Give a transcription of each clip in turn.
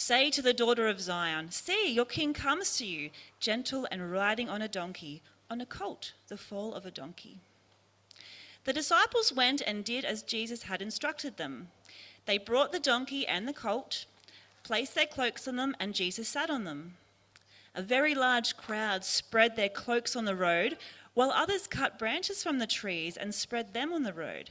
Say to the daughter of Zion, See, your king comes to you, gentle and riding on a donkey, on a colt, the foal of a donkey. The disciples went and did as Jesus had instructed them. They brought the donkey and the colt, placed their cloaks on them, and Jesus sat on them. A very large crowd spread their cloaks on the road, while others cut branches from the trees and spread them on the road.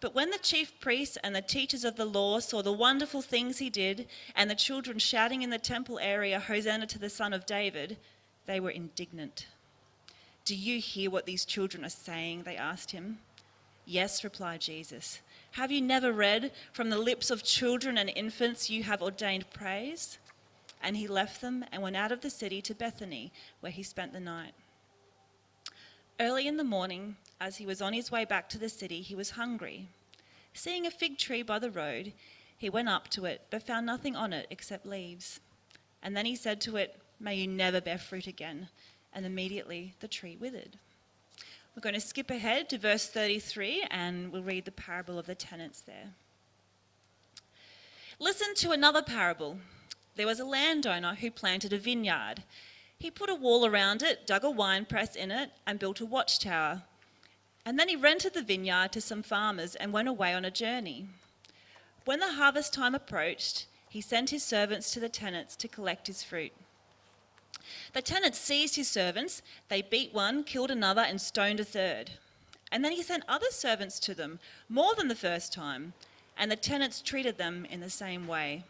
But when the chief priests and the teachers of the law saw the wonderful things he did, and the children shouting in the temple area, Hosanna to the Son of David, they were indignant. Do you hear what these children are saying? They asked him. Yes, replied Jesus. Have you never read, From the lips of children and infants you have ordained praise? And he left them and went out of the city to Bethany, where he spent the night. Early in the morning, as he was on his way back to the city, he was hungry. Seeing a fig tree by the road, he went up to it, but found nothing on it except leaves. And then he said to it, May you never bear fruit again. And immediately the tree withered. We're going to skip ahead to verse 33 and we'll read the parable of the tenants there. Listen to another parable. There was a landowner who planted a vineyard. He put a wall around it, dug a wine press in it, and built a watchtower. And then he rented the vineyard to some farmers and went away on a journey. When the harvest time approached, he sent his servants to the tenants to collect his fruit. The tenants seized his servants, they beat one, killed another, and stoned a third. And then he sent other servants to them, more than the first time, and the tenants treated them in the same way.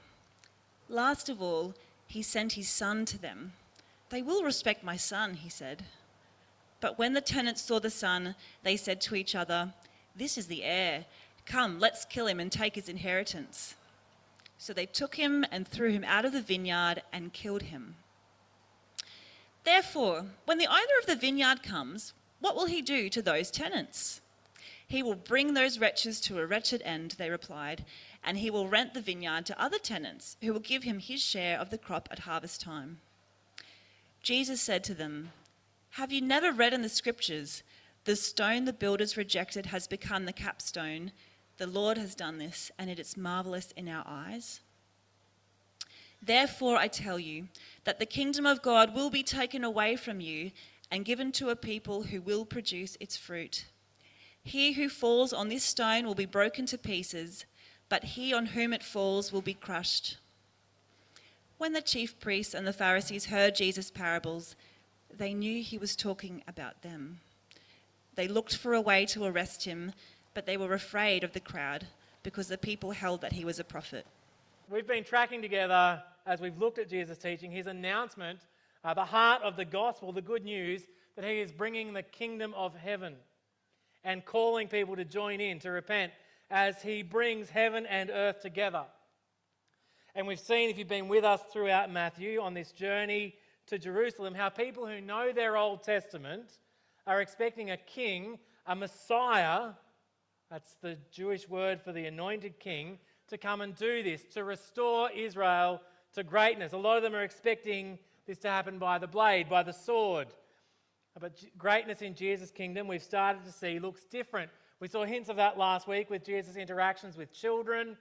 Last of all, he sent his son to them. They will respect my son, he said. But when the tenants saw the son, they said to each other, This is the heir. Come, let's kill him and take his inheritance. So they took him and threw him out of the vineyard and killed him. Therefore, when the owner of the vineyard comes, what will he do to those tenants? He will bring those wretches to a wretched end, they replied, and he will rent the vineyard to other tenants who will give him his share of the crop at harvest time. Jesus said to them, have you never read in the scriptures, the stone the builders rejected has become the capstone? The Lord has done this, and it is marvelous in our eyes. Therefore, I tell you that the kingdom of God will be taken away from you and given to a people who will produce its fruit. He who falls on this stone will be broken to pieces, but he on whom it falls will be crushed. When the chief priests and the Pharisees heard Jesus' parables, they knew he was talking about them. They looked for a way to arrest him, but they were afraid of the crowd because the people held that he was a prophet. We've been tracking together as we've looked at Jesus' teaching, his announcement, uh, the heart of the gospel, the good news that he is bringing the kingdom of heaven and calling people to join in, to repent, as he brings heaven and earth together. And we've seen, if you've been with us throughout Matthew on this journey to Jerusalem how people who know their Old Testament are expecting a king, a Messiah, that's the Jewish word for the anointed king, to come and do this, to restore Israel to greatness. A lot of them are expecting this to happen by the blade, by the sword. But greatness in Jesus' kingdom, we've started to see, looks different. We saw hints of that last week with Jesus' interactions with children,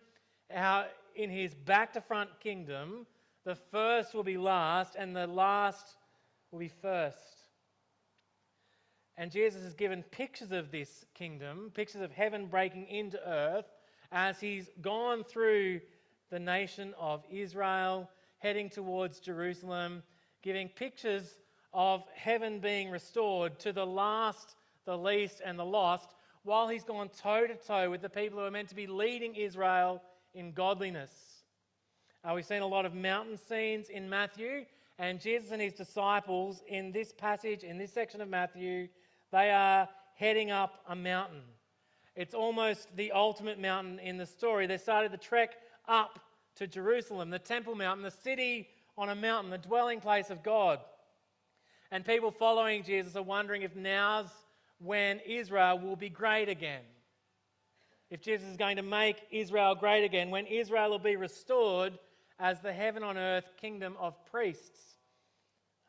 how in his back to front kingdom, the first will be last, and the last will be first. And Jesus has given pictures of this kingdom, pictures of heaven breaking into earth, as he's gone through the nation of Israel, heading towards Jerusalem, giving pictures of heaven being restored to the last, the least, and the lost, while he's gone toe to toe with the people who are meant to be leading Israel in godliness. Uh, we've seen a lot of mountain scenes in Matthew, and Jesus and his disciples in this passage, in this section of Matthew, they are heading up a mountain. It's almost the ultimate mountain in the story. They started the trek up to Jerusalem, the Temple Mountain, the city on a mountain, the dwelling place of God. And people following Jesus are wondering if now's when Israel will be great again. If Jesus is going to make Israel great again, when Israel will be restored as the heaven on earth kingdom of priests.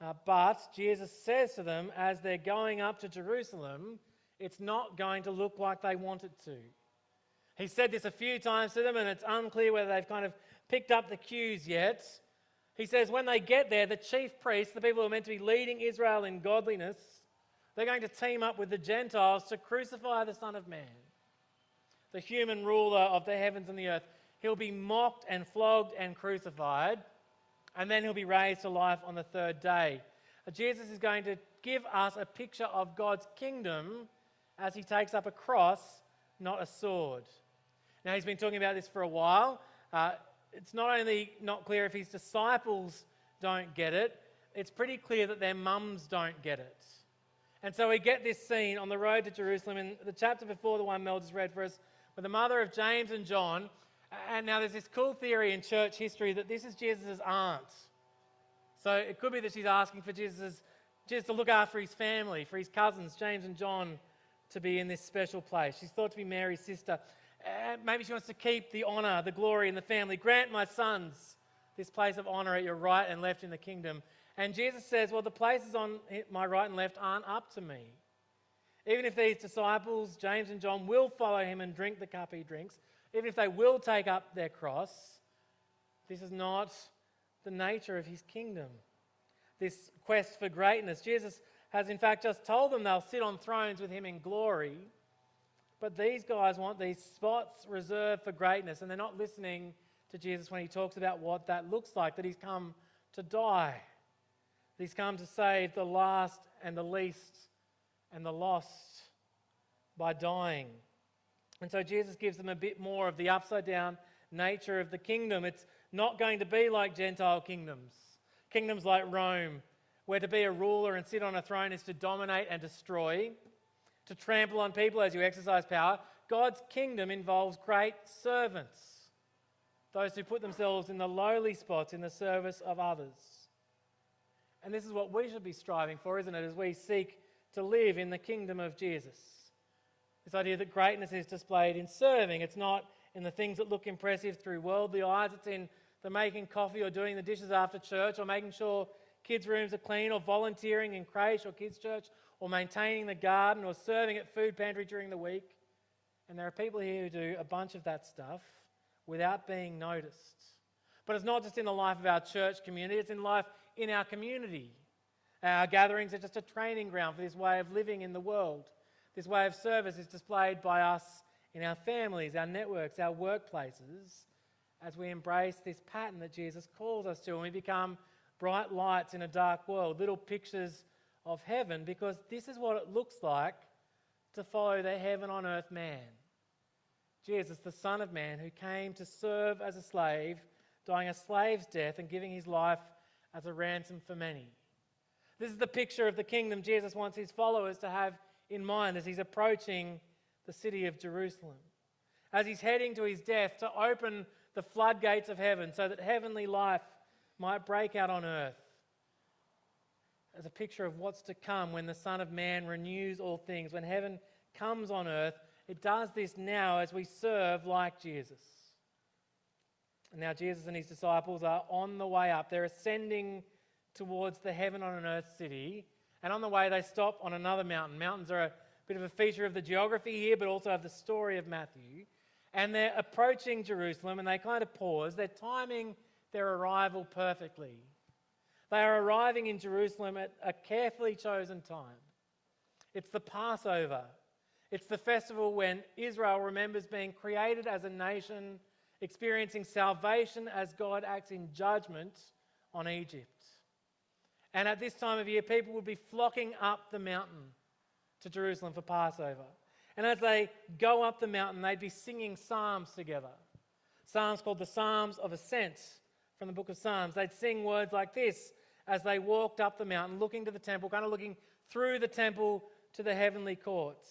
Uh, but Jesus says to them as they're going up to Jerusalem, it's not going to look like they want it to. He said this a few times to them, and it's unclear whether they've kind of picked up the cues yet. He says, when they get there, the chief priests, the people who are meant to be leading Israel in godliness, they're going to team up with the Gentiles to crucify the Son of Man, the human ruler of the heavens and the earth. He'll be mocked and flogged and crucified and then he'll be raised to life on the third day. Uh, Jesus is going to give us a picture of God's kingdom as he takes up a cross, not a sword. Now, he's been talking about this for a while. Uh, it's not only not clear if his disciples don't get it, it's pretty clear that their mums don't get it. And so we get this scene on the road to Jerusalem in the chapter before the one Mel just read for us, with the mother of James and John and now there's this cool theory in church history that this is Jesus' aunt. So it could be that she's asking for Jesus, Jesus to look after his family, for his cousins, James and John, to be in this special place. She's thought to be Mary's sister. Uh, maybe she wants to keep the honor, the glory in the family. Grant my sons this place of honor at your right and left in the kingdom. And Jesus says, Well, the places on my right and left aren't up to me. Even if these disciples, James and John, will follow him and drink the cup he drinks, even if they will take up their cross, this is not the nature of his kingdom. This quest for greatness. Jesus has, in fact, just told them they'll sit on thrones with him in glory. But these guys want these spots reserved for greatness, and they're not listening to Jesus when he talks about what that looks like that he's come to die, that he's come to save the last and the least and the lost by dying. And so Jesus gives them a bit more of the upside down nature of the kingdom. It's not going to be like Gentile kingdoms, kingdoms like Rome, where to be a ruler and sit on a throne is to dominate and destroy, to trample on people as you exercise power. God's kingdom involves great servants, those who put themselves in the lowly spots in the service of others. And this is what we should be striving for, isn't it, as we seek to live in the kingdom of Jesus. This idea that greatness is displayed in serving. It's not in the things that look impressive through worldly eyes. It's in the making coffee or doing the dishes after church or making sure kids' rooms are clean or volunteering in creche or kids' church or maintaining the garden or serving at food pantry during the week. And there are people here who do a bunch of that stuff without being noticed. But it's not just in the life of our church community, it's in life in our community. Our gatherings are just a training ground for this way of living in the world. This way of service is displayed by us in our families, our networks, our workplaces, as we embrace this pattern that Jesus calls us to, and we become bright lights in a dark world, little pictures of heaven, because this is what it looks like to follow the heaven on earth man. Jesus, the Son of Man, who came to serve as a slave, dying a slave's death and giving his life as a ransom for many. This is the picture of the kingdom Jesus wants his followers to have in mind as he's approaching the city of Jerusalem, as he's heading to his death to open the floodgates of heaven so that heavenly life might break out on earth. As a picture of what's to come when the Son of Man renews all things, when heaven comes on earth, it does this now as we serve like Jesus. And now Jesus and his disciples are on the way up. They're ascending towards the heaven on an earth city and on the way, they stop on another mountain. Mountains are a bit of a feature of the geography here, but also of the story of Matthew. And they're approaching Jerusalem and they kind of pause. They're timing their arrival perfectly. They are arriving in Jerusalem at a carefully chosen time. It's the Passover. It's the festival when Israel remembers being created as a nation, experiencing salvation as God acts in judgment on Egypt. And at this time of year, people would be flocking up the mountain to Jerusalem for Passover. And as they go up the mountain, they'd be singing psalms together. Psalms called the Psalms of Ascent from the book of Psalms. They'd sing words like this as they walked up the mountain, looking to the temple, kind of looking through the temple to the heavenly courts.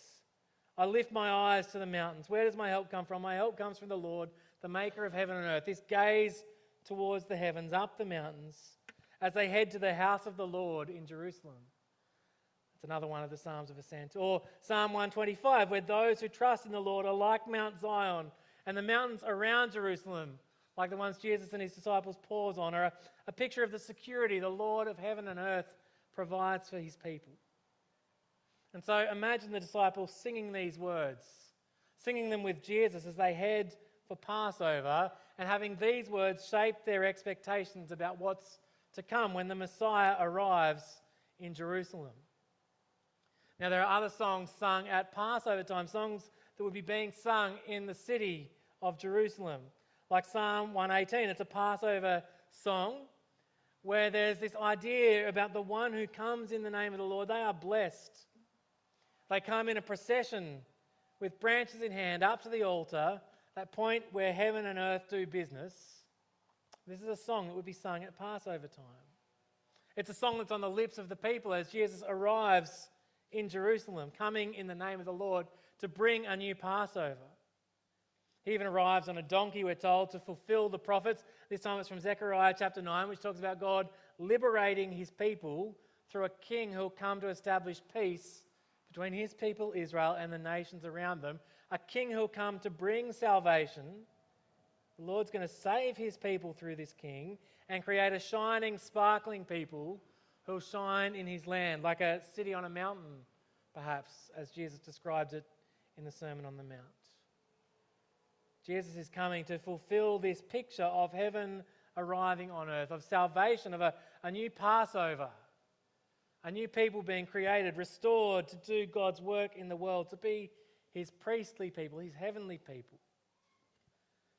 I lift my eyes to the mountains. Where does my help come from? My help comes from the Lord, the maker of heaven and earth. This gaze towards the heavens, up the mountains, as they head to the house of the Lord in Jerusalem. It's another one of the Psalms of Ascent. Or Psalm 125, where those who trust in the Lord are like Mount Zion, and the mountains around Jerusalem, like the ones Jesus and his disciples pause on, are a, a picture of the security the Lord of heaven and earth provides for his people. And so imagine the disciples singing these words, singing them with Jesus as they head for Passover, and having these words shape their expectations about what's to come when the Messiah arrives in Jerusalem. Now, there are other songs sung at Passover time, songs that would be being sung in the city of Jerusalem, like Psalm 118. It's a Passover song where there's this idea about the one who comes in the name of the Lord. They are blessed. They come in a procession with branches in hand up to the altar, that point where heaven and earth do business. This is a song that would be sung at Passover time. It's a song that's on the lips of the people as Jesus arrives in Jerusalem, coming in the name of the Lord to bring a new Passover. He even arrives on a donkey, we're told, to fulfill the prophets. This time it's from Zechariah chapter 9, which talks about God liberating his people through a king who'll come to establish peace between his people Israel and the nations around them. A king who'll come to bring salvation. The Lord's going to save his people through this king and create a shining, sparkling people who'll shine in his land, like a city on a mountain, perhaps, as Jesus describes it in the Sermon on the Mount. Jesus is coming to fulfill this picture of heaven arriving on earth, of salvation, of a, a new Passover, a new people being created, restored to do God's work in the world, to be his priestly people, his heavenly people.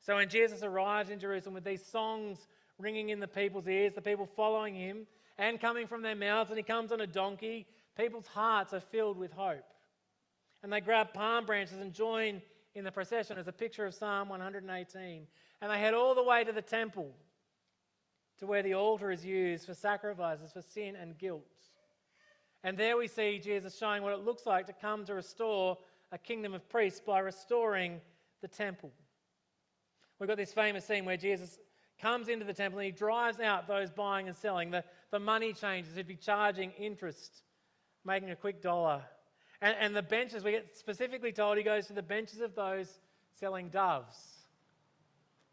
So when Jesus arrives in Jerusalem with these songs ringing in the people's ears, the people following him and coming from their mouths, and he comes on a donkey, people's hearts are filled with hope. And they grab palm branches and join in the procession as a picture of Psalm 118. And they head all the way to the temple, to where the altar is used for sacrifices for sin and guilt. And there we see Jesus showing what it looks like to come to restore a kingdom of priests by restoring the temple. We've got this famous scene where Jesus comes into the temple and he drives out those buying and selling, the, the money changers who'd be charging interest, making a quick dollar. And, and the benches, we get specifically told he goes to the benches of those selling doves.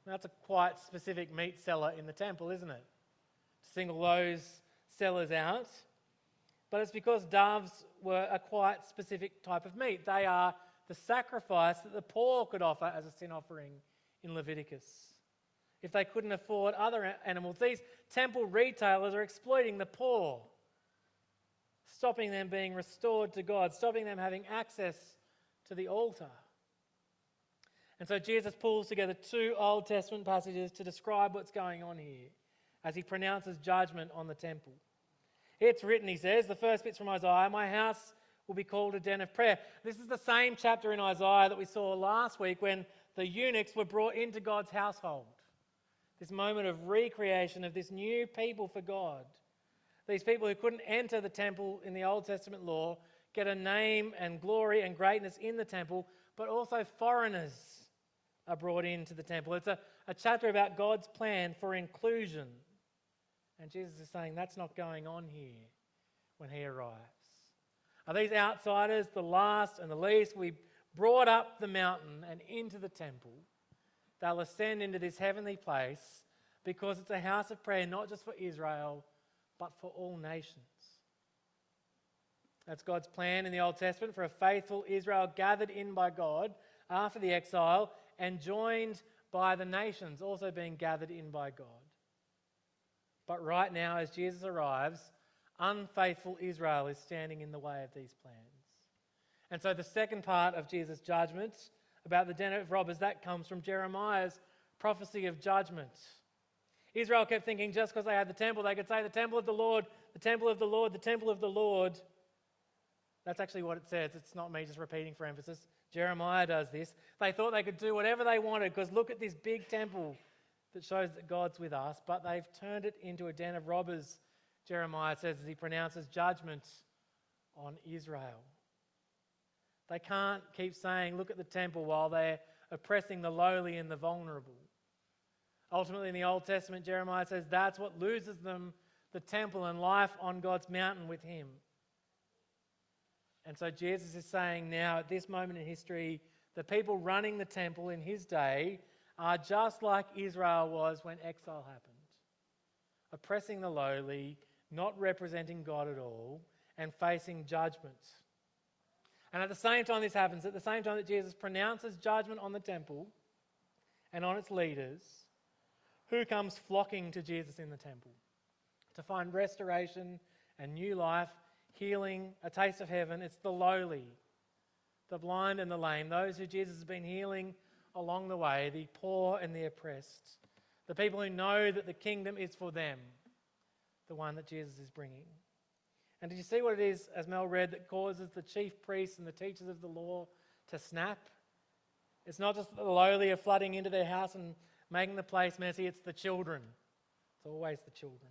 That's a quite specific meat seller in the temple, isn't it? To single those sellers out. But it's because doves were a quite specific type of meat. They are the sacrifice that the poor could offer as a sin offering in Leviticus if they couldn't afford other animals. These temple retailers are exploiting the poor, stopping them being restored to God, stopping them having access to the altar. And so Jesus pulls together two Old Testament passages to describe what's going on here as he pronounces judgment on the temple. It's written, he says, the first bit's from Isaiah, My house will be called a den of prayer. This is the same chapter in Isaiah that we saw last week when the eunuchs were brought into God's household this moment of recreation of this new people for God. These people who couldn't enter the temple in the Old Testament law get a name and glory and greatness in the temple, but also foreigners are brought into the temple. It's a, a chapter about God's plan for inclusion. And Jesus is saying that's not going on here when he arrives. Are these outsiders, the last and the least? We brought up the mountain and into the temple they'll ascend into this heavenly place because it's a house of prayer, not just for Israel, but for all nations. That's God's plan in the Old Testament for a faithful Israel gathered in by God after the exile and joined by the nations, also being gathered in by God. But right now, as Jesus arrives, unfaithful Israel is standing in the way of these plans. And so the second part of Jesus' judgment about the den of robbers, that comes from Jeremiah's prophecy of judgment. Israel kept thinking just because they had the temple, they could say, The temple of the Lord, the temple of the Lord, the temple of the Lord. That's actually what it says. It's not me just repeating for emphasis. Jeremiah does this. They thought they could do whatever they wanted because look at this big temple that shows that God's with us, but they've turned it into a den of robbers, Jeremiah says as he pronounces judgment on Israel. They can't keep saying, Look at the temple while they're oppressing the lowly and the vulnerable. Ultimately, in the Old Testament, Jeremiah says that's what loses them the temple and life on God's mountain with Him. And so Jesus is saying now, at this moment in history, the people running the temple in his day are just like Israel was when exile happened oppressing the lowly, not representing God at all, and facing judgment. And at the same time this happens, at the same time that Jesus pronounces judgment on the temple and on its leaders, who comes flocking to Jesus in the temple to find restoration and new life, healing, a taste of heaven? It's the lowly, the blind and the lame, those who Jesus has been healing along the way, the poor and the oppressed, the people who know that the kingdom is for them, the one that Jesus is bringing. And did you see what it is, as Mel read, that causes the chief priests and the teachers of the law to snap? It's not just the lowly are flooding into their house and making the place messy, it's the children. It's always the children.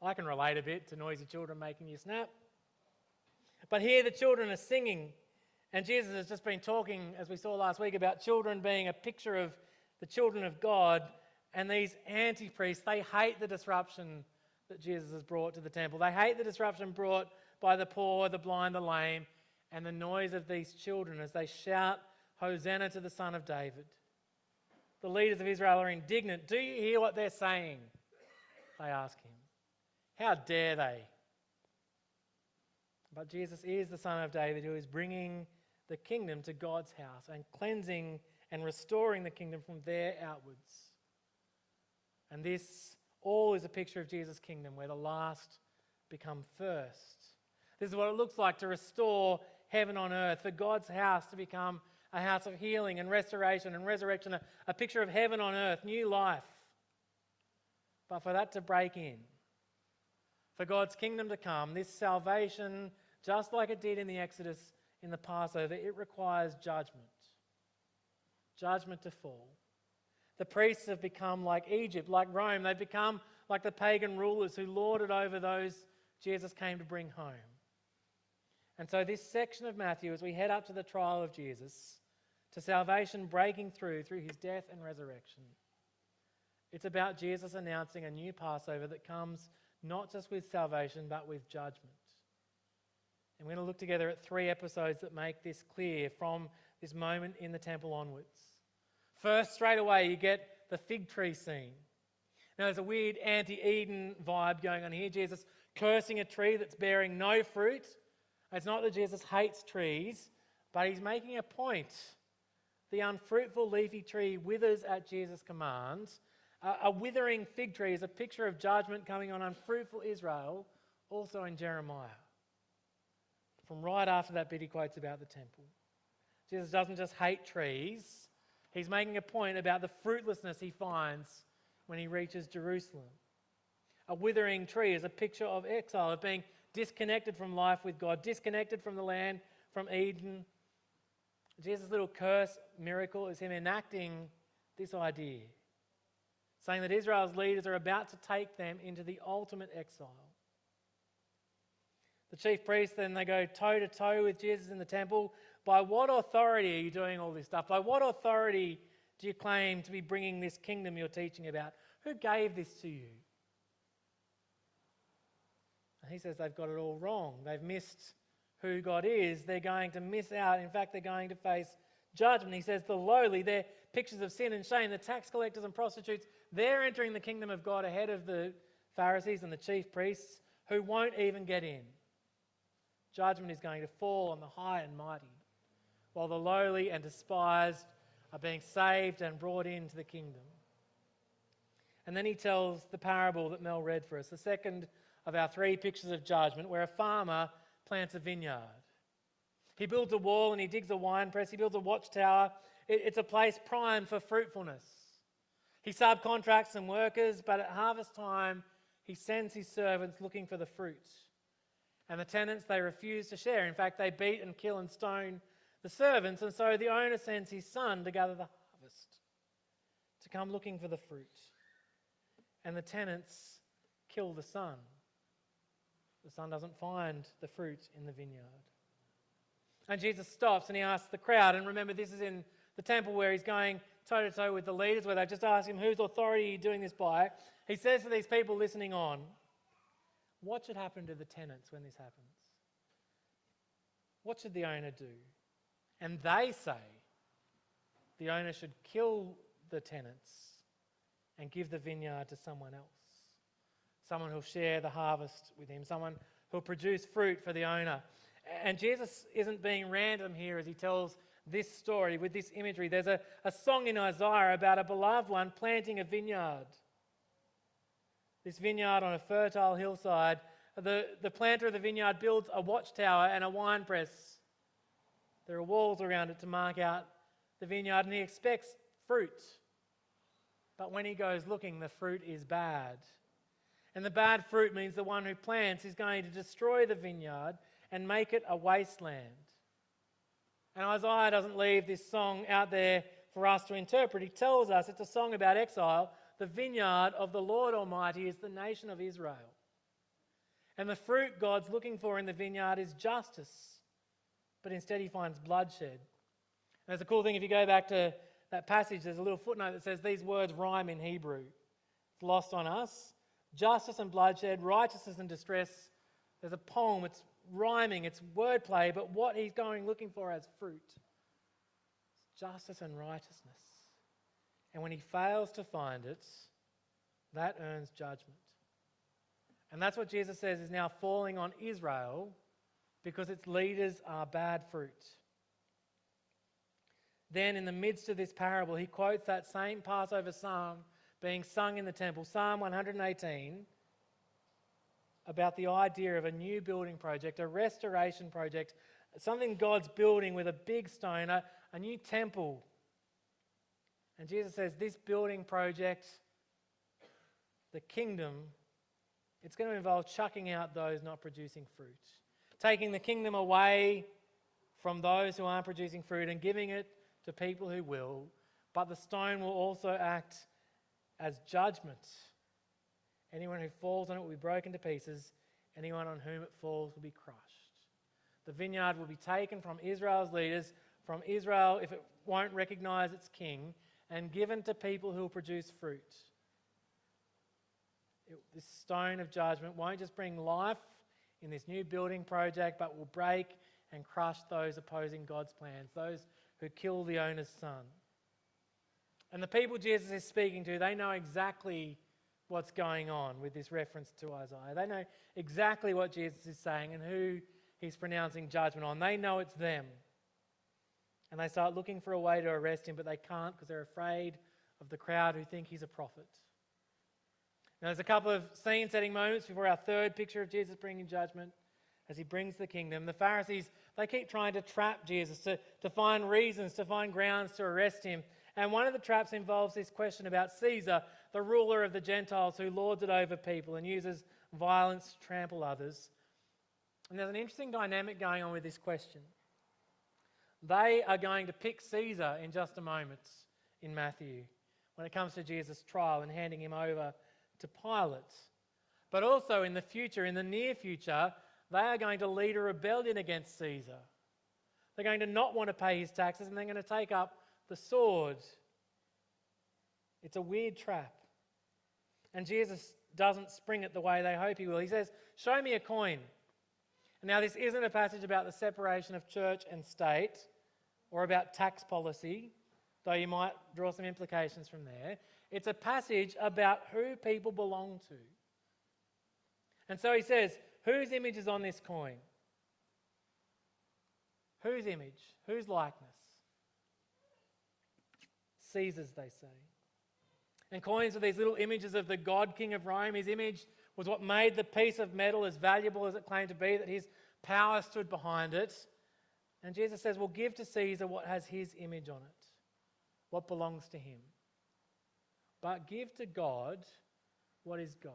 I can relate a bit to noisy children making you snap. But here the children are singing, and Jesus has just been talking, as we saw last week, about children being a picture of the children of God. And these anti priests, they hate the disruption that Jesus has brought to the temple. They hate the disruption brought by the poor, the blind, the lame, and the noise of these children as they shout, Hosanna to the Son of David. The leaders of Israel are indignant. Do you hear what they're saying? They ask him. How dare they? But Jesus is the Son of David who is bringing the kingdom to God's house and cleansing and restoring the kingdom from there outwards. And this all is a picture of Jesus' kingdom where the last become first. This is what it looks like to restore heaven on earth, for God's house to become a house of healing and restoration and resurrection, a, a picture of heaven on earth, new life. But for that to break in, for God's kingdom to come, this salvation, just like it did in the Exodus in the Passover, it requires judgment. Judgment to fall. The priests have become like Egypt, like Rome. They've become like the pagan rulers who lorded over those Jesus came to bring home. And so, this section of Matthew, as we head up to the trial of Jesus, to salvation breaking through through his death and resurrection, it's about Jesus announcing a new Passover that comes not just with salvation, but with judgment. And we're going to look together at three episodes that make this clear from this moment in the temple onwards. First, straight away, you get the fig tree scene. Now, there's a weird anti Eden vibe going on here. Jesus cursing a tree that's bearing no fruit. It's not that Jesus hates trees, but he's making a point. The unfruitful leafy tree withers at Jesus' command. A withering fig tree is a picture of judgment coming on unfruitful Israel, also in Jeremiah. From right after that bit, he quotes about the temple. Jesus doesn't just hate trees, He's making a point about the fruitlessness he finds when he reaches Jerusalem. A withering tree is a picture of exile, of being disconnected from life with God, disconnected from the land, from Eden. Jesus' little curse miracle is him enacting this idea, saying that Israel's leaders are about to take them into the ultimate exile. The chief priests then they go toe to toe with Jesus in the temple. By what authority are you doing all this stuff? By what authority do you claim to be bringing this kingdom you're teaching about? Who gave this to you? And he says they've got it all wrong. They've missed who God is. They're going to miss out. In fact, they're going to face judgment. He says the lowly, they're pictures of sin and shame. The tax collectors and prostitutes, they're entering the kingdom of God ahead of the Pharisees and the chief priests who won't even get in. Judgment is going to fall on the high and mighty, while the lowly and despised are being saved and brought into the kingdom. And then he tells the parable that Mel read for us, the second of our three pictures of judgment, where a farmer plants a vineyard. He builds a wall and he digs a wine press, he builds a watchtower. It's a place prime for fruitfulness. He subcontracts some workers, but at harvest time, he sends his servants looking for the fruit. And the tenants, they refuse to share. In fact, they beat and kill and stone the servants. And so the owner sends his son to gather the harvest, to come looking for the fruit. And the tenants kill the son. The son doesn't find the fruit in the vineyard. And Jesus stops and he asks the crowd, and remember, this is in the temple where he's going toe to toe with the leaders, where they just ask him, Whose authority are you doing this by? He says to these people listening on, What should happen to the tenants when this happens? What should the owner do? And they say the owner should kill the tenants and give the vineyard to someone else. Someone who'll share the harvest with him, someone who'll produce fruit for the owner. And Jesus isn't being random here as he tells this story with this imagery. There's a, a song in Isaiah about a beloved one planting a vineyard. This vineyard on a fertile hillside. The, the planter of the vineyard builds a watchtower and a wine press. There are walls around it to mark out the vineyard, and he expects fruit. But when he goes looking, the fruit is bad. And the bad fruit means the one who plants is going to destroy the vineyard and make it a wasteland. And Isaiah doesn't leave this song out there for us to interpret. He tells us it's a song about exile. The vineyard of the Lord Almighty is the nation of Israel. And the fruit God's looking for in the vineyard is justice, but instead he finds bloodshed. And there's a cool thing if you go back to that passage, there's a little footnote that says these words rhyme in Hebrew. It's lost on us. Justice and bloodshed, righteousness and distress. There's a poem, it's rhyming, it's wordplay, but what he's going looking for as fruit is justice and righteousness. And when he fails to find it, that earns judgment. And that's what Jesus says is now falling on Israel because its leaders are bad fruit. Then, in the midst of this parable, he quotes that same Passover psalm being sung in the temple, Psalm 118 about the idea of a new building project, a restoration project, something God's building with a big stone, a, a new temple. And Jesus says this building project, the kingdom, it's going to involve chucking out those not producing fruit, taking the kingdom away from those who aren't producing fruit and giving it to people who will. But the stone will also act as judgment Anyone who falls on it will be broken to pieces. Anyone on whom it falls will be crushed. The vineyard will be taken from Israel's leaders, from Israel if it won't recognize its king, and given to people who will produce fruit. It, this stone of judgment won't just bring life in this new building project, but will break and crush those opposing God's plans, those who kill the owner's son. And the people Jesus is speaking to, they know exactly what's going on with this reference to Isaiah. They know exactly what Jesus is saying and who he's pronouncing judgment on. They know it's them. And they start looking for a way to arrest him, but they can't because they're afraid of the crowd who think he's a prophet. Now, there's a couple of scene setting moments before our third picture of Jesus bringing judgment as he brings the kingdom. The Pharisees, they keep trying to trap Jesus, to, to find reasons, to find grounds to arrest him. And one of the traps involves this question about Caesar, the ruler of the Gentiles who lords it over people and uses violence to trample others. And there's an interesting dynamic going on with this question. They are going to pick Caesar in just a moment in Matthew when it comes to Jesus' trial and handing him over to Pilate. But also in the future, in the near future, they are going to lead a rebellion against Caesar. They're going to not want to pay his taxes and they're going to take up the sword. It's a weird trap. And Jesus doesn't spring it the way they hope he will. He says, Show me a coin. Now, this isn't a passage about the separation of church and state or about tax policy, though you might draw some implications from there. It's a passage about who people belong to. And so he says, Whose image is on this coin? Whose image? Whose likeness? Caesar's, they say. and coins are these little images of the God King of Rome. His image was what made the piece of metal as valuable as it claimed to be, that his power stood behind it. And Jesus says, Well, give to Caesar what has his image on it, what belongs to him. But give to God what is God's.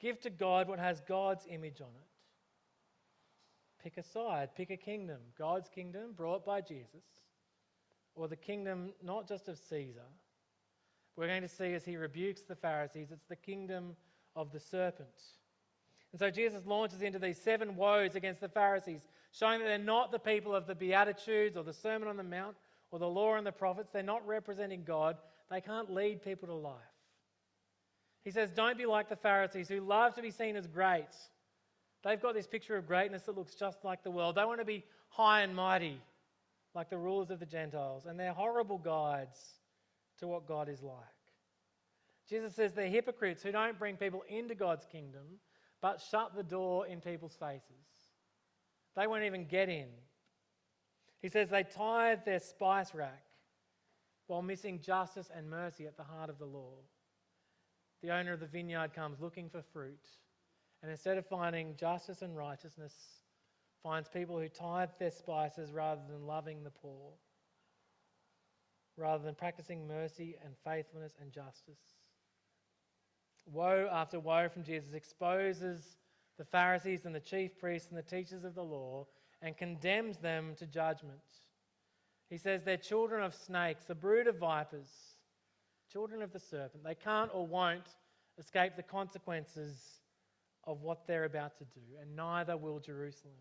Give to God what has God's image on it. Pick a side, pick a kingdom God's kingdom brought by Jesus, or the kingdom not just of Caesar. We're going to see as he rebukes the Pharisees, it's the kingdom of the serpent. And so Jesus launches into these seven woes against the Pharisees, showing that they're not the people of the Beatitudes or the Sermon on the Mount or the law and the prophets. They're not representing God. They can't lead people to life. He says, Don't be like the Pharisees who love to be seen as great. They've got this picture of greatness that looks just like the world. They want to be high and mighty, like the rulers of the Gentiles. And they're horrible guides to what God is like. Jesus says they're hypocrites who don't bring people into God's kingdom, but shut the door in people's faces. They won't even get in. He says they tithe their spice rack while missing justice and mercy at the heart of the law. The owner of the vineyard comes looking for fruit, and instead of finding justice and righteousness, finds people who tithe their spices rather than loving the poor, rather than practicing mercy and faithfulness and justice woe after woe from Jesus exposes the Pharisees and the chief priests and the teachers of the law and condemns them to judgment. He says they're children of snakes, a brood of vipers, children of the serpent. They can't or won't escape the consequences of what they're about to do, and neither will Jerusalem.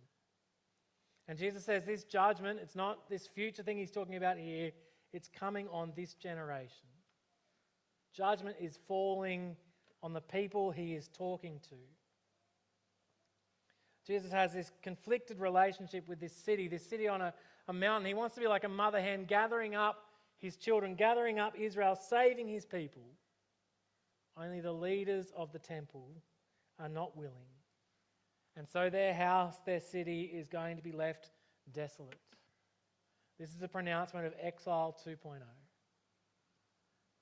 And Jesus says this judgment, it's not this future thing he's talking about here, it's coming on this generation. Judgment is falling on the people he is talking to. Jesus has this conflicted relationship with this city, this city on a, a mountain. He wants to be like a mother hen, gathering up his children, gathering up Israel, saving his people. Only the leaders of the temple are not willing. And so their house, their city, is going to be left desolate. This is a pronouncement of Exile 2.0.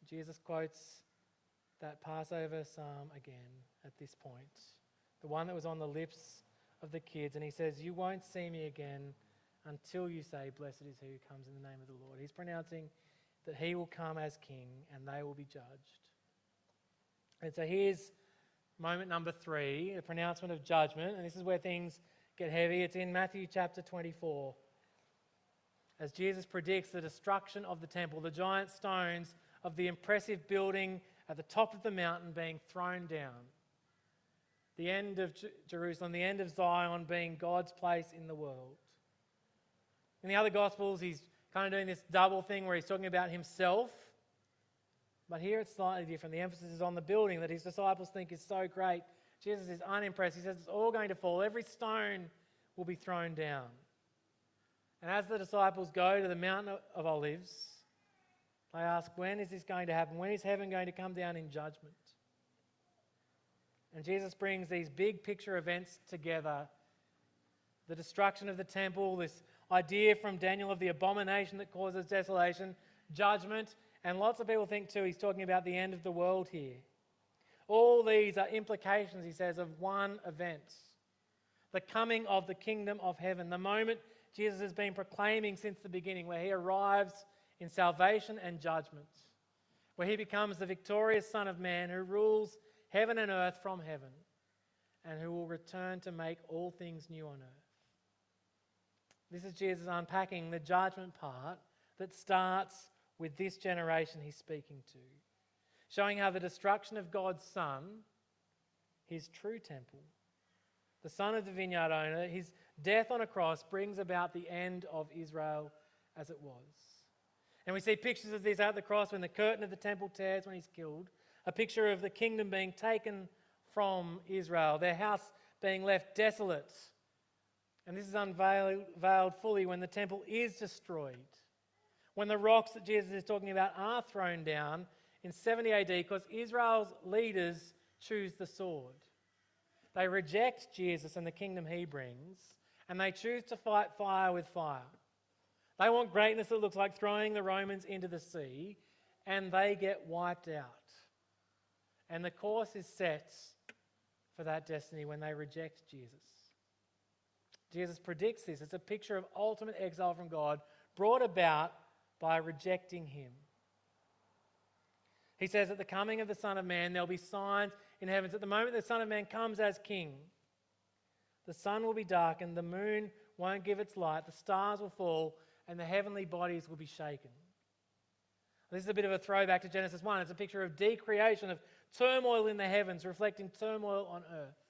Jesus quotes that Passover psalm again at this point, the one that was on the lips of the kids. And he says, You won't see me again until you say, Blessed is he who comes in the name of the Lord. He's pronouncing that he will come as king and they will be judged. And so here's moment number three the pronouncement of judgment. And this is where things get heavy. It's in Matthew chapter 24. As Jesus predicts the destruction of the temple, the giant stones of the impressive building at the top of the mountain being thrown down. The end of Jerusalem, the end of Zion being God's place in the world. In the other Gospels, he's kind of doing this double thing where he's talking about himself. But here it's slightly different. The emphasis is on the building that his disciples think is so great. Jesus is unimpressed. He says it's all going to fall, every stone will be thrown down. And as the disciples go to the Mountain of Olives, they ask, when is this going to happen? When is heaven going to come down in judgment? And Jesus brings these big picture events together the destruction of the temple, this idea from Daniel of the abomination that causes desolation, judgment, and lots of people think too he's talking about the end of the world here. All these are implications, he says, of one event the coming of the kingdom of heaven, the moment Jesus has been proclaiming since the beginning, where he arrives in salvation and judgment, where he becomes the victorious Son of Man who rules heaven and earth from heaven and who will return to make all things new on earth. This is Jesus unpacking the judgment part that starts with this generation he's speaking to, showing how the destruction of God's Son, his true temple, the son of the vineyard owner, his death on a cross brings about the end of Israel as it was. And we see pictures of this at the cross when the curtain of the temple tears when he's killed. A picture of the kingdom being taken from Israel, their house being left desolate. And this is unveiled fully when the temple is destroyed. When the rocks that Jesus is talking about are thrown down in 70 AD because Israel's leaders choose the sword. They reject Jesus and the kingdom he brings, and they choose to fight fire with fire. They want greatness that looks like throwing the Romans into the sea and they get wiped out. And the course is set for that destiny when they reject Jesus. Jesus predicts this. It's a picture of ultimate exile from God brought about by rejecting Him. He says, At the coming of the Son of Man, there'll be signs in heavens. At the moment the Son of Man comes as King, the sun will be darkened, the moon won't give its light, the stars will fall, and the heavenly bodies will be shaken. This is a bit of a throwback to Genesis 1. It's a picture of decreation, of turmoil in the heavens, reflecting turmoil on earth.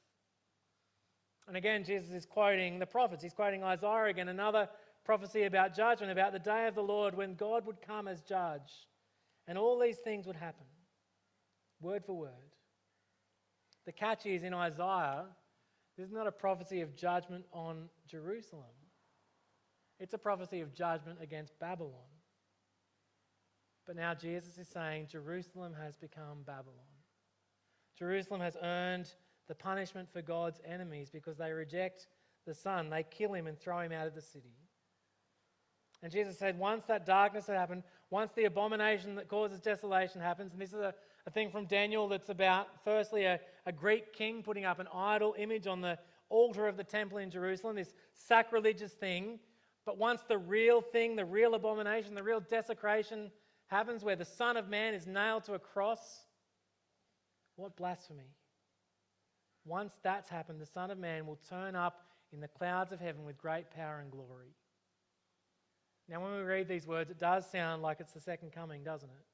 And again, Jesus is quoting the prophets. He's quoting Isaiah again, another prophecy about judgment, about the day of the Lord when God would come as judge. And all these things would happen, word for word. The catch is in Isaiah, this is not a prophecy of judgment on Jerusalem, it's a prophecy of judgment against Babylon. But now Jesus is saying Jerusalem has become Babylon. Jerusalem has earned the punishment for God's enemies because they reject the Son. They kill him and throw him out of the city. And Jesus said, once that darkness had happened, once the abomination that causes desolation happens, and this is a, a thing from Daniel that's about, firstly, a, a Greek king putting up an idol image on the altar of the temple in Jerusalem, this sacrilegious thing. But once the real thing, the real abomination, the real desecration happens, where the Son of Man is nailed to a cross, what blasphemy! Once that's happened, the Son of Man will turn up in the clouds of heaven with great power and glory. Now, when we read these words, it does sound like it's the second coming, doesn't it?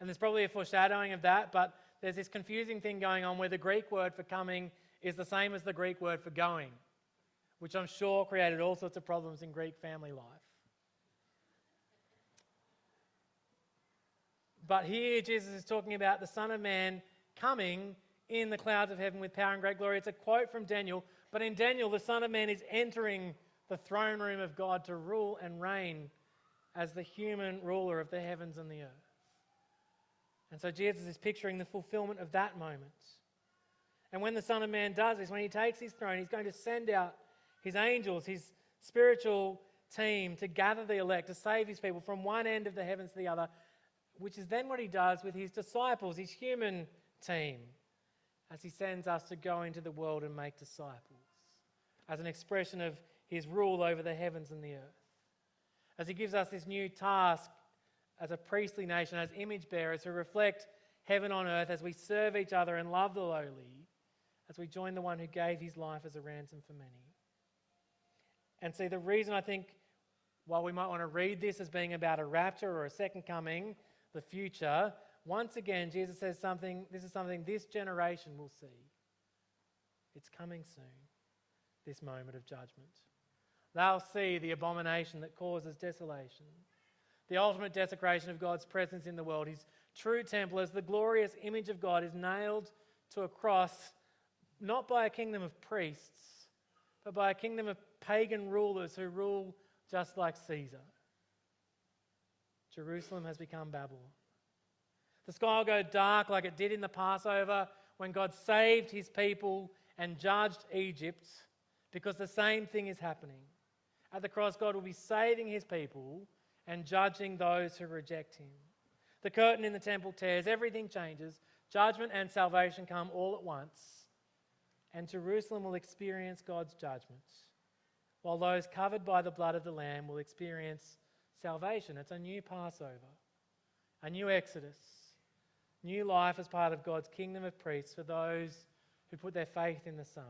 And there's probably a foreshadowing of that, but there's this confusing thing going on where the Greek word for coming is the same as the Greek word for going, which I'm sure created all sorts of problems in Greek family life. But here Jesus is talking about the Son of Man coming in the clouds of heaven with power and great glory. It's a quote from Daniel, but in Daniel, the Son of Man is entering the throne room of God to rule and reign as the human ruler of the heavens and the earth. And so Jesus is picturing the fulfillment of that moment. And when the Son of Man does this, when he takes his throne, he's going to send out his angels, his spiritual team to gather the elect, to save his people from one end of the heavens to the other, which is then what he does with his disciples, his human team, as he sends us to go into the world and make disciples, as an expression of his rule over the heavens and the earth. As he gives us this new task as a priestly nation, as image bearers who reflect heaven on earth, as we serve each other and love the lowly, as we join the one who gave his life as a ransom for many. And see, the reason I think, while we might want to read this as being about a rapture or a second coming, the future, once again, Jesus says something, this is something this generation will see. It's coming soon, this moment of judgment. They'll see the abomination that causes desolation, the ultimate desecration of God's presence in the world. His true temple, as the glorious image of God, is nailed to a cross, not by a kingdom of priests, but by a kingdom of pagan rulers who rule just like Caesar. Jerusalem has become Babylon. The sky will go dark like it did in the Passover when God saved his people and judged Egypt, because the same thing is happening. At the cross, God will be saving his people and judging those who reject him. The curtain in the temple tears, everything changes, judgment and salvation come all at once, and Jerusalem will experience God's judgment, while those covered by the blood of the Lamb will experience salvation. It's a new Passover, a new Exodus, new life as part of God's kingdom of priests for those who put their faith in the Son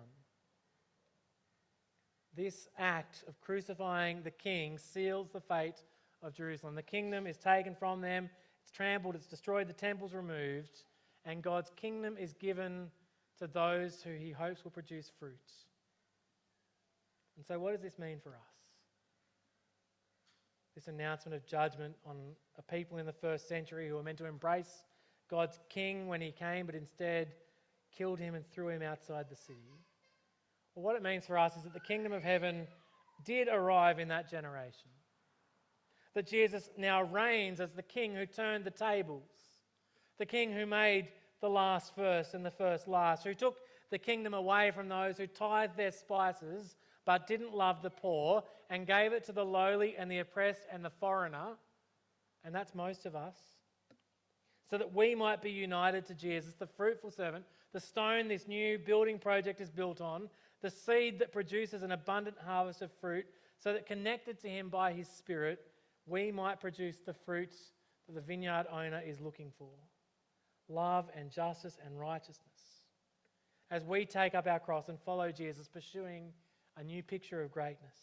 this act of crucifying the king seals the fate of Jerusalem. The kingdom is taken from them, it's trampled, it's destroyed, the temple's removed, and God's kingdom is given to those who he hopes will produce fruit. And so, what does this mean for us? This announcement of judgment on a people in the first century who are meant to embrace God's king when he came, but instead killed him and threw him outside the city. Well, what it means for us is that the kingdom of heaven did arrive in that generation. That Jesus now reigns as the king who turned the tables, the king who made the last first and the first last, who took the kingdom away from those who tithed their spices but didn't love the poor and gave it to the lowly and the oppressed and the foreigner. And that's most of us. So that we might be united to Jesus, the fruitful servant, the stone this new building project is built on, the seed that produces an abundant harvest of fruit, so that connected to Him by His Spirit, we might produce the fruits that the vineyard owner is looking for love and justice and righteousness. As we take up our cross and follow Jesus, pursuing a new picture of greatness.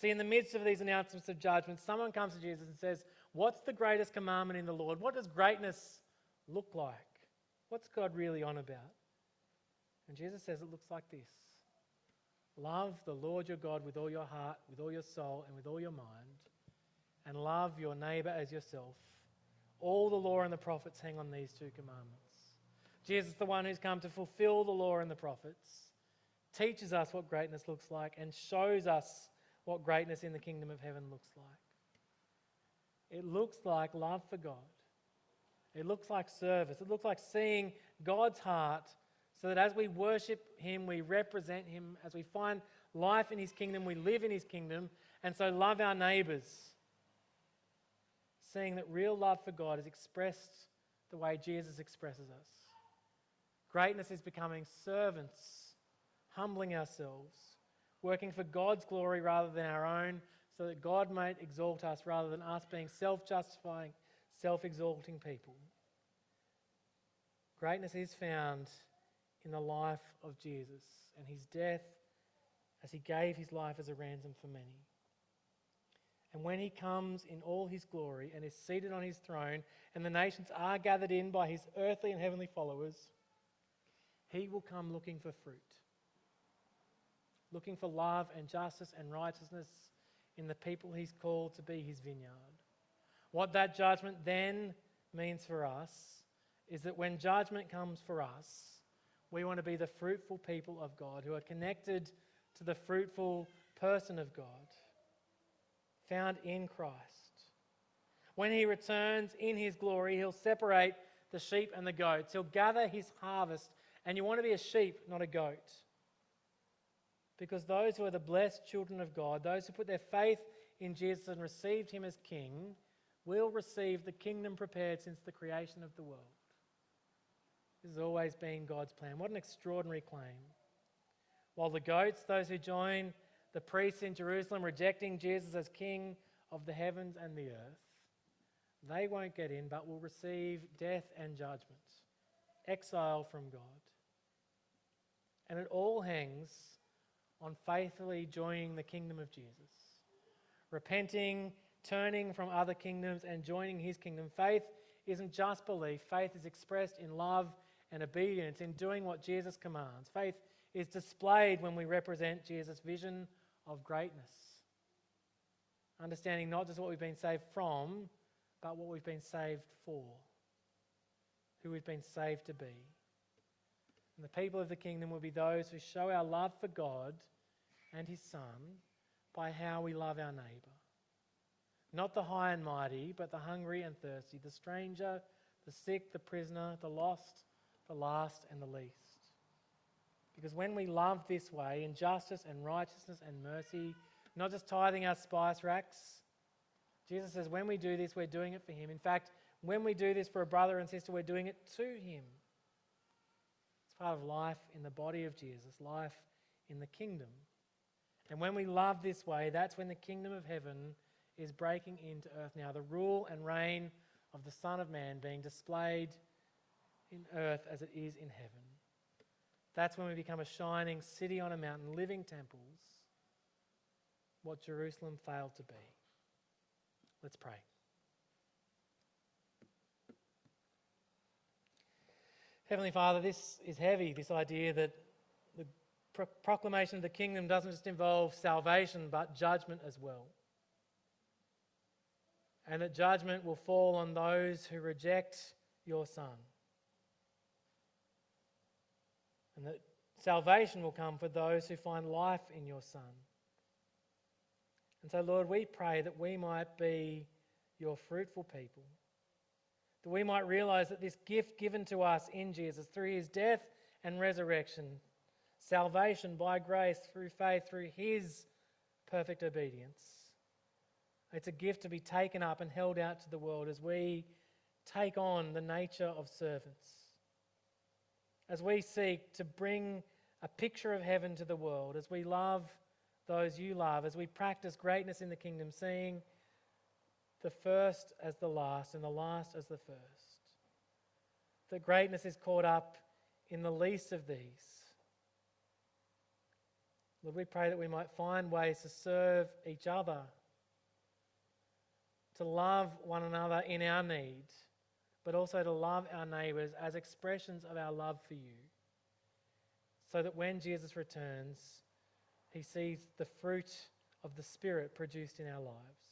See, in the midst of these announcements of judgment, someone comes to Jesus and says, What's the greatest commandment in the Lord? What does greatness look like? What's God really on about? And Jesus says it looks like this Love the Lord your God with all your heart, with all your soul, and with all your mind, and love your neighbor as yourself. All the law and the prophets hang on these two commandments. Jesus, the one who's come to fulfill the law and the prophets, teaches us what greatness looks like and shows us what greatness in the kingdom of heaven looks like. It looks like love for God. It looks like service. It looks like seeing God's heart so that as we worship Him, we represent Him. As we find life in His kingdom, we live in His kingdom, and so love our neighbours. Seeing that real love for God is expressed the way Jesus expresses us. Greatness is becoming servants, humbling ourselves, working for God's glory rather than our own, so that God might exalt us rather than us being self justifying, self exalting people. Greatness is found in the life of Jesus and his death as he gave his life as a ransom for many. And when he comes in all his glory and is seated on his throne, and the nations are gathered in by his earthly and heavenly followers, he will come looking for fruit, looking for love and justice and righteousness in the people he's called to be his vineyard. What that judgment then means for us is that when judgment comes for us, we want to be the fruitful people of God who are connected to the fruitful person of God, found in Christ. When he returns in his glory, he'll separate the sheep and the goats. He'll gather his harvest, and you want to be a sheep, not a goat. Because those who are the blessed children of God, those who put their faith in Jesus and received him as king, will receive the kingdom prepared since the creation of the world. This has always been God's plan. What an extraordinary claim. While the goats, those who join the priests in Jerusalem rejecting Jesus as king of the heavens and the earth, they won't get in but will receive death and judgment, exile from God. And it all hangs on faithfully joining the kingdom of Jesus, repenting, turning from other kingdoms, and joining his kingdom. Faith isn't just belief, faith is expressed in love and obedience in doing what Jesus commands. Faith is displayed when we represent Jesus' vision of greatness. Understanding not just what we've been saved from, but what we've been saved for, who we've been saved to be. And the people of the kingdom will be those who show our love for God and His Son by how we love our neighbour. Not the high and mighty, but the hungry and thirsty, the stranger, the sick, the prisoner, the lost, the last and the least. Because when we love this way, in justice and righteousness and mercy, not just tithing our spice racks, Jesus says when we do this, we're doing it for Him. In fact, when we do this for a brother and sister, we're doing it to Him. Part of life in the body of Jesus, life in the kingdom. And when we love this way, that's when the kingdom of heaven is breaking into earth now. The rule and reign of the Son of Man being displayed in earth as it is in heaven. That's when we become a shining city on a mountain, living temples, what Jerusalem failed to be. Let's pray. Heavenly Father, this is heavy, this idea that the pro- proclamation of the kingdom doesn't just involve salvation, but judgment as well. And that judgment will fall on those who reject your Son. and that salvation will come for those who find life in your Son. And so, Lord, we pray that we might be your fruitful people, that we might realize that this gift given to us in Jesus through his death and resurrection, salvation by grace through faith, through his perfect obedience, it's a gift to be taken up and held out to the world as we take on the nature of servants. As we seek to bring a picture of heaven to the world, as we love those you love, as we practice greatness in the kingdom, seeing the first as the last and the last as the first. That greatness is caught up in the least of these. Lord, we pray that we might find ways to serve each other, to love one another in our need, but also to love our neighbours as expressions of our love for you, so that when Jesus returns, he sees the fruit of the Spirit produced in our lives.